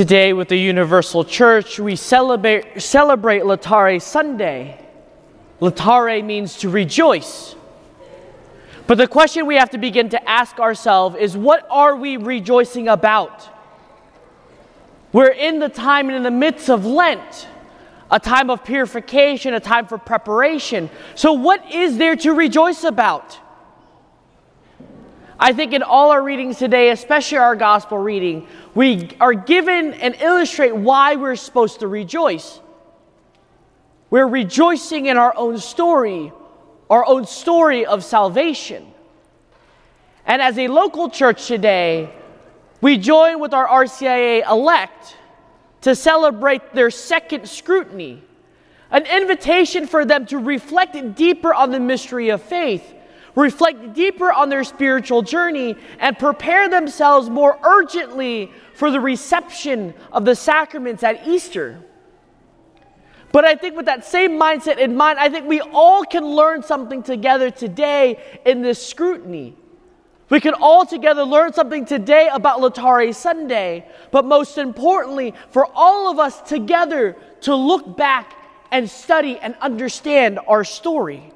Today, with the Universal Church, we celebrate, celebrate Laetare Sunday. Laetare means to rejoice. But the question we have to begin to ask ourselves is what are we rejoicing about? We're in the time and in the midst of Lent, a time of purification, a time for preparation. So, what is there to rejoice about? I think in all our readings today, especially our gospel reading, we are given and illustrate why we're supposed to rejoice. We're rejoicing in our own story, our own story of salvation. And as a local church today, we join with our RCIA elect to celebrate their second scrutiny, an invitation for them to reflect deeper on the mystery of faith reflect deeper on their spiritual journey, and prepare themselves more urgently for the reception of the sacraments at Easter. But I think with that same mindset in mind, I think we all can learn something together today in this scrutiny. We can all together learn something today about Laetare Sunday, but most importantly, for all of us together to look back and study and understand our story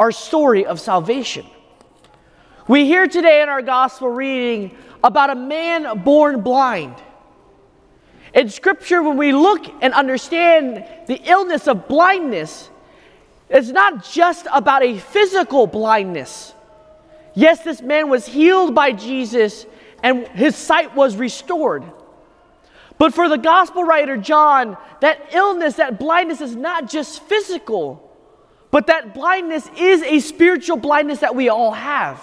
our story of salvation. We hear today in our gospel reading about a man born blind. In scripture, when we look and understand the illness of blindness, it's not just about a physical blindness. Yes, this man was healed by Jesus and his sight was restored. But for the gospel writer John, that illness, that blindness is not just physical, but that blindness is a spiritual blindness that we all have.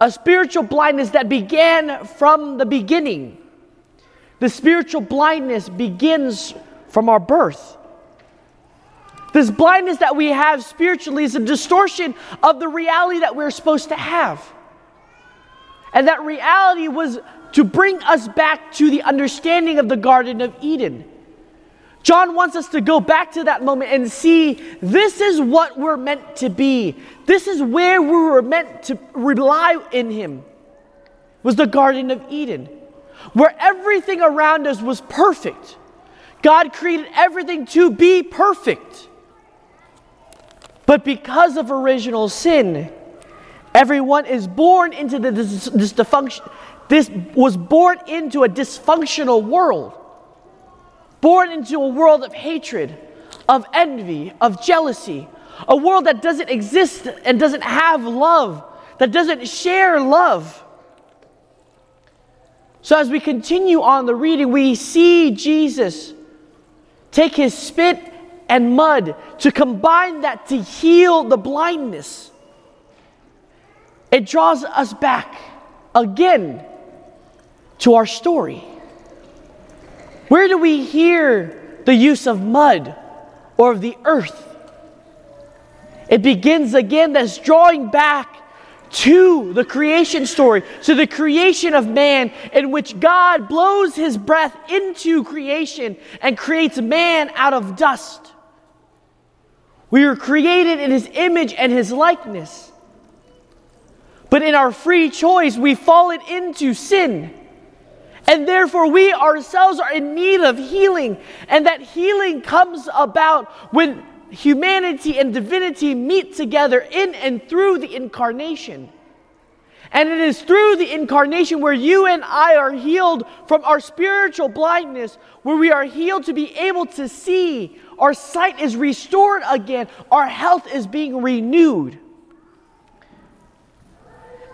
A spiritual blindness that began from the beginning. The spiritual blindness begins from our birth. This blindness that we have spiritually is a distortion of the reality that we're supposed to have. And that reality was to bring us back to the understanding of the Garden of Eden John wants us to go back to that moment and see this is what we're meant to be. This is where we were meant to rely in him. Was the garden of Eden, where everything around us was perfect. God created everything to be perfect. But because of original sin, everyone is born into the, this, this dysfunction. This was born into a dysfunctional world born into a world of hatred, of envy, of jealousy, a world that doesn't exist and doesn't have love, that doesn't share love. So, as we continue on the reading, we see Jesus take his spit and mud to combine that to heal the blindness. It draws us back again to our story. Where do we hear the use of mud or of the earth? It begins again, that's drawing back to the creation story, to the creation of man, in which God blows his breath into creation and creates man out of dust. We were created in his image and his likeness. But in our free choice, we've fallen into sin. And therefore, we ourselves are in need of healing. And that healing comes about when humanity and divinity meet together in and through the incarnation. And it is through the incarnation where you and I are healed from our spiritual blindness, where we are healed to be able to see. Our sight is restored again, our health is being renewed.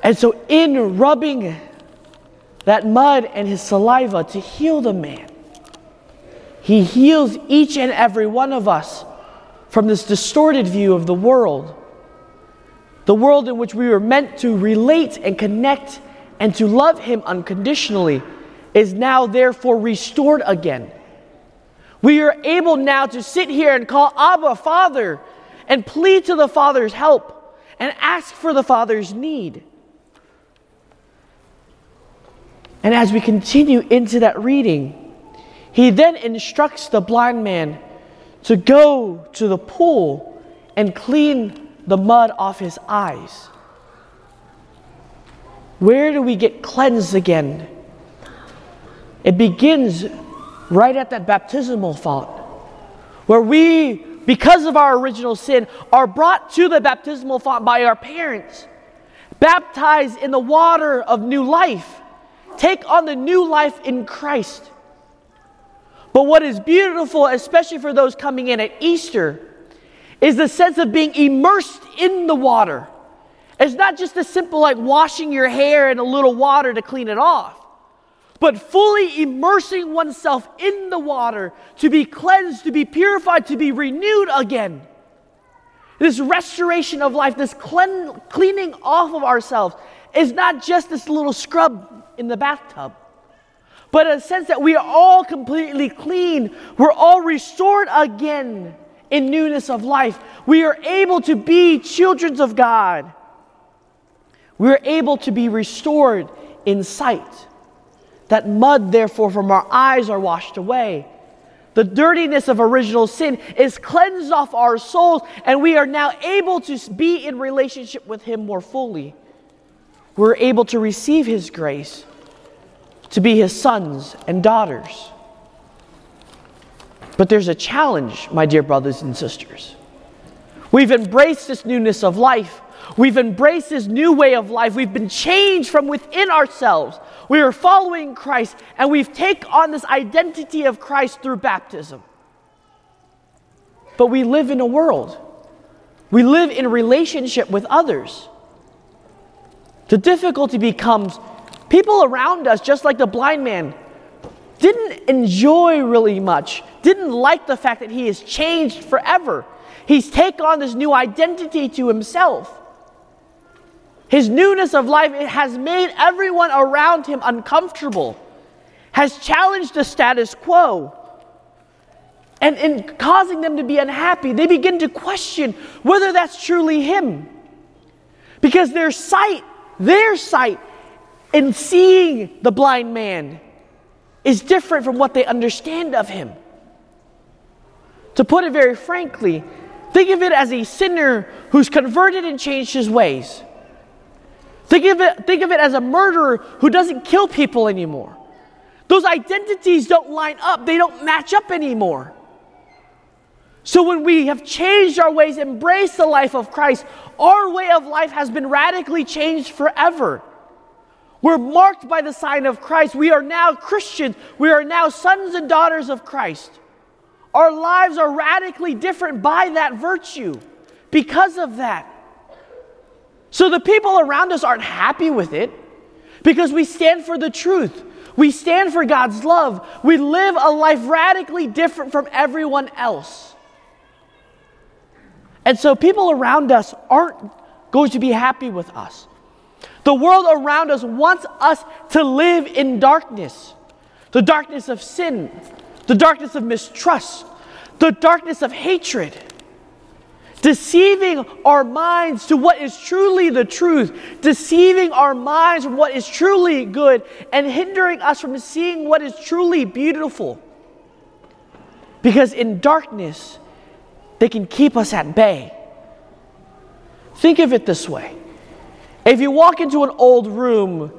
And so, in rubbing that mud and his saliva to heal the man. He heals each and every one of us from this distorted view of the world. The world in which we were meant to relate and connect and to love Him unconditionally is now, therefore, restored again. We are able now to sit here and call Abba Father and plead to the Father's help and ask for the Father's need. And as we continue into that reading, he then instructs the blind man to go to the pool and clean the mud off his eyes. Where do we get cleansed again? It begins right at that baptismal font, where we, because of our original sin, are brought to the baptismal font by our parents, baptized in the water of new life, take on the new life in Christ. But what is beautiful, especially for those coming in at Easter, is the sense of being immersed in the water. It's not just a simple like washing your hair in a little water to clean it off, but fully immersing oneself in the water to be cleansed, to be purified, to be renewed again. This restoration of life, this clean, cleaning off of ourselves, is not just this little scrub in the bathtub but a sense that we are all completely clean. We're all restored again in newness of life. We are able to be children of God. We are able to be restored in sight. That mud, therefore, from our eyes are washed away. The dirtiness of original sin is cleansed off our souls, and we are now able to be in relationship with Him more fully. We're able to receive His grace to be his sons and daughters. But there's a challenge, my dear brothers and sisters. We've embraced this newness of life. We've embraced this new way of life. We've been changed from within ourselves. We are following Christ, and we've taken on this identity of Christ through baptism. But we live in a world. We live in relationship with others. The difficulty becomes People around us, just like the blind man, didn't enjoy really much, didn't like the fact that he is changed forever. He's taken on this new identity to himself. His newness of life it has made everyone around him uncomfortable, has challenged the status quo. And in causing them to be unhappy, they begin to question whether that's truly him. Because their sight, their sight in seeing the blind man is different from what they understand of him. To put it very frankly, think of it as a sinner who's converted and changed his ways. Think of it, think of it as a murderer who doesn't kill people anymore. Those identities don't line up, they don't match up anymore. So when we have changed our ways, embraced the life of Christ, our way of life has been radically changed forever. We're marked by the sign of Christ. We are now Christians. We are now sons and daughters of Christ. Our lives are radically different by that virtue because of that. So the people around us aren't happy with it because we stand for the truth. We stand for God's love. We live a life radically different from everyone else. And so people around us aren't going to be happy with us. The world around us wants us to live in darkness. The darkness of sin, the darkness of mistrust, the darkness of hatred, deceiving our minds to what is truly the truth, deceiving our minds from what is truly good, and hindering us from seeing what is truly beautiful. Because in darkness, they can keep us at bay. Think of it this way if you walk into an old room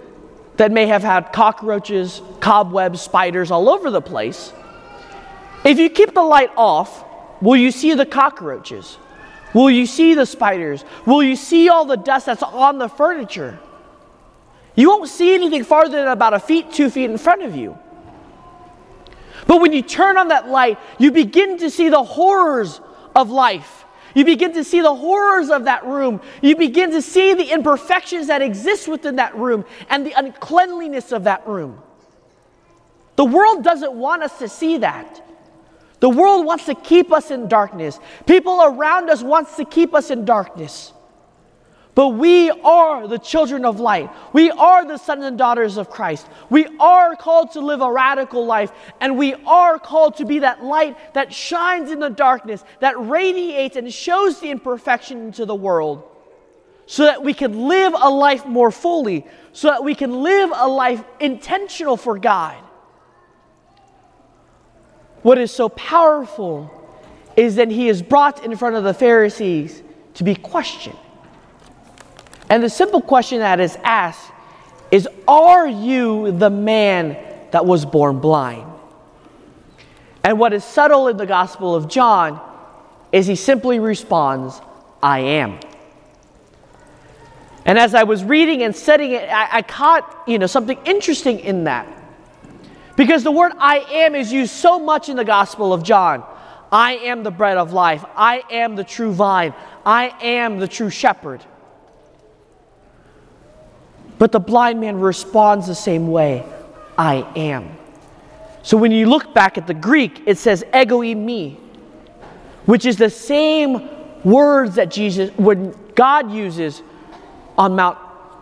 that may have had cockroaches, cobwebs, spiders all over the place, if you keep the light off, will you see the cockroaches? Will you see the spiders? Will you see all the dust that's on the furniture? You won't see anything farther than about a feet, two feet in front of you. But when you turn on that light, you begin to see the horrors of life. You begin to see the horrors of that room. You begin to see the imperfections that exist within that room and the uncleanliness of that room. The world doesn't want us to see that. The world wants to keep us in darkness. People around us wants to keep us in darkness. But we are the children of light. We are the sons and daughters of Christ. We are called to live a radical life, and we are called to be that light that shines in the darkness, that radiates and shows the imperfection into the world, so that we can live a life more fully, so that we can live a life intentional for God. What is so powerful is that he is brought in front of the Pharisees to be questioned. And the simple question that is asked is Are you the man that was born blind. And what is subtle in the Gospel of John is he simply responds, I am. And as I was reading and studying it, I, I, caught you know, something interesting in that. Because the word I am is used so much in the Gospel of John. I am the bread of life. I am the true vine. I am the true shepherd. But the blind man responds the same way I am. So when you look back at the Greek, it says ego e me, which is the same words that Jesus, when God uses on Mount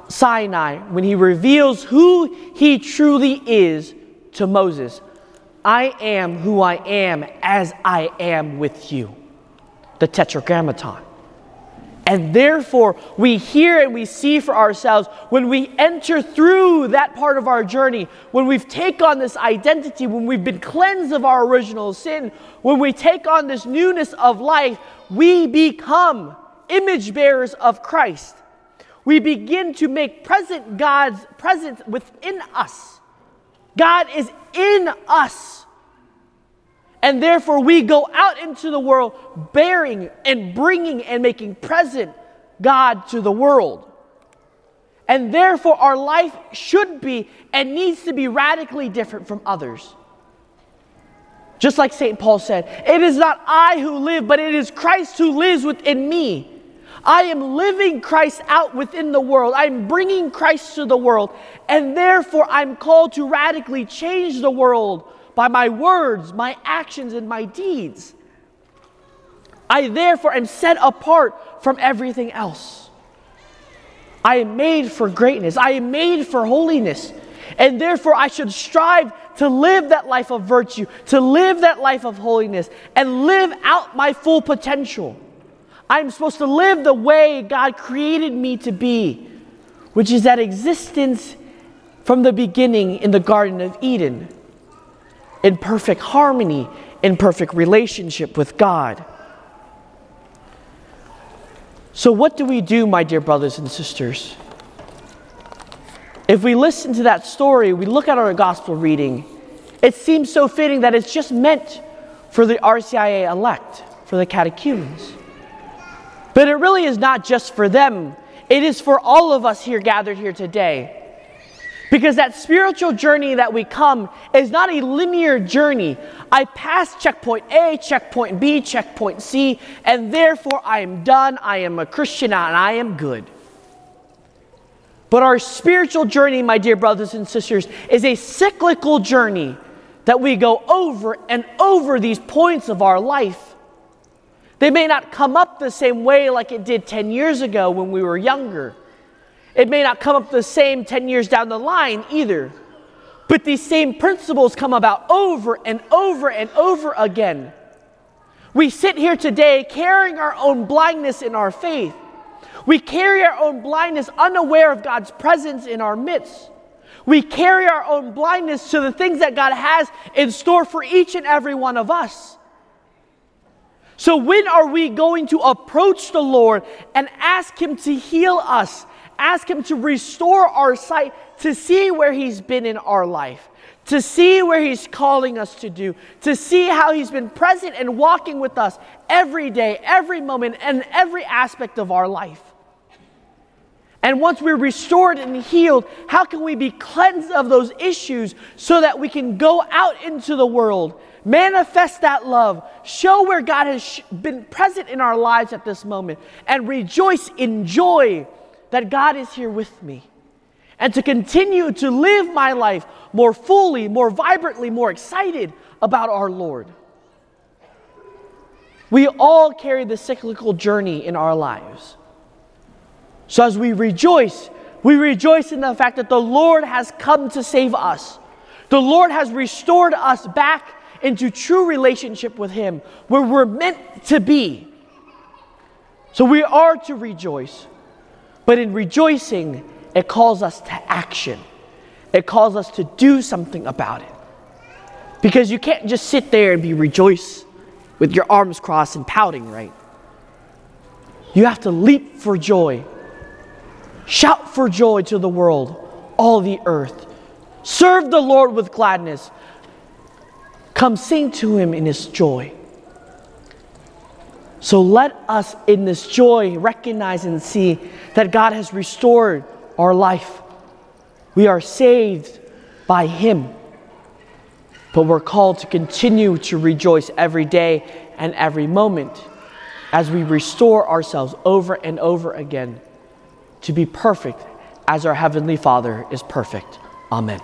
Sinai, when he reveals who he truly is to Moses. I am who I am as I am with you. The Tetragrammaton. And therefore, we hear and we see for ourselves when we enter through that part of our journey, when we've taken on this identity, when we've been cleansed of our original sin, when we take on this newness of life, we become image bearers of Christ. We begin to make present God's presence within us. God is in us. And therefore, we go out into the world bearing and bringing and making present God to the world. And therefore, our life should be and needs to be radically different from others. Just like St. Paul said, it is not I who live, but it is Christ who lives within me. I am living Christ out within the world. I'm bringing Christ to the world. And therefore, I'm called to radically change the world by my words, my actions, and my deeds. I therefore am set apart from everything else. I am made for greatness. I am made for holiness. And therefore, I should strive to live that life of virtue, to live that life of holiness, and live out my full potential. I'm supposed to live the way God created me to be, which is that existence from the beginning in the Garden of Eden in perfect harmony, in perfect relationship with God. So, what do we do, my dear brothers and sisters? If we listen to that story, we look at our gospel reading, it seems so fitting that it's just meant for the RCIA elect, for the catechumens. But it really is not just for them, it is for all of us here gathered here today. Because that spiritual journey that we come is not a linear journey. I pass checkpoint A, checkpoint B, checkpoint C, and therefore I am done. I am a Christian and I am good. But our spiritual journey, my dear brothers and sisters, is a cyclical journey that we go over and over these points of our life. They may not come up the same way like it did 10 years ago when we were younger. It may not come up the same 10 years down the line either. But these same principles come about over and over and over again. We sit here today carrying our own blindness in our faith. We carry our own blindness unaware of God's presence in our midst. We carry our own blindness to the things that God has in store for each and every one of us. So, when are we going to approach the Lord and ask Him to heal us ask Him to restore our sight to see where He's been in our life, to see where He's calling us to do, to see how He's been present and walking with us every day, every moment, and every aspect of our life. And once we're restored and healed, how can we be cleansed of those issues so that we can go out into the world, manifest that love, show where God has been present in our lives at this moment, and rejoice in joy that God is here with me and to continue to live my life more fully, more vibrantly, more excited about our Lord. We all carry the cyclical journey in our lives. So as we rejoice, we rejoice in the fact that the Lord has come to save us. The Lord has restored us back into true relationship with Him where we're meant to be. So we are to rejoice. But in rejoicing, it calls us to action. It calls us to do something about it. Because you can't just sit there and be rejoice with your arms crossed and pouting, right? You have to leap for joy. Shout for joy to the world, all the earth. Serve the Lord with gladness. Come sing to him in his joy. So let us, in this joy, recognize and see that God has restored our life. We are saved by him. But we're called to continue to rejoice every day and every moment as we restore ourselves over and over again to be perfect as our Heavenly Father is perfect. Amen.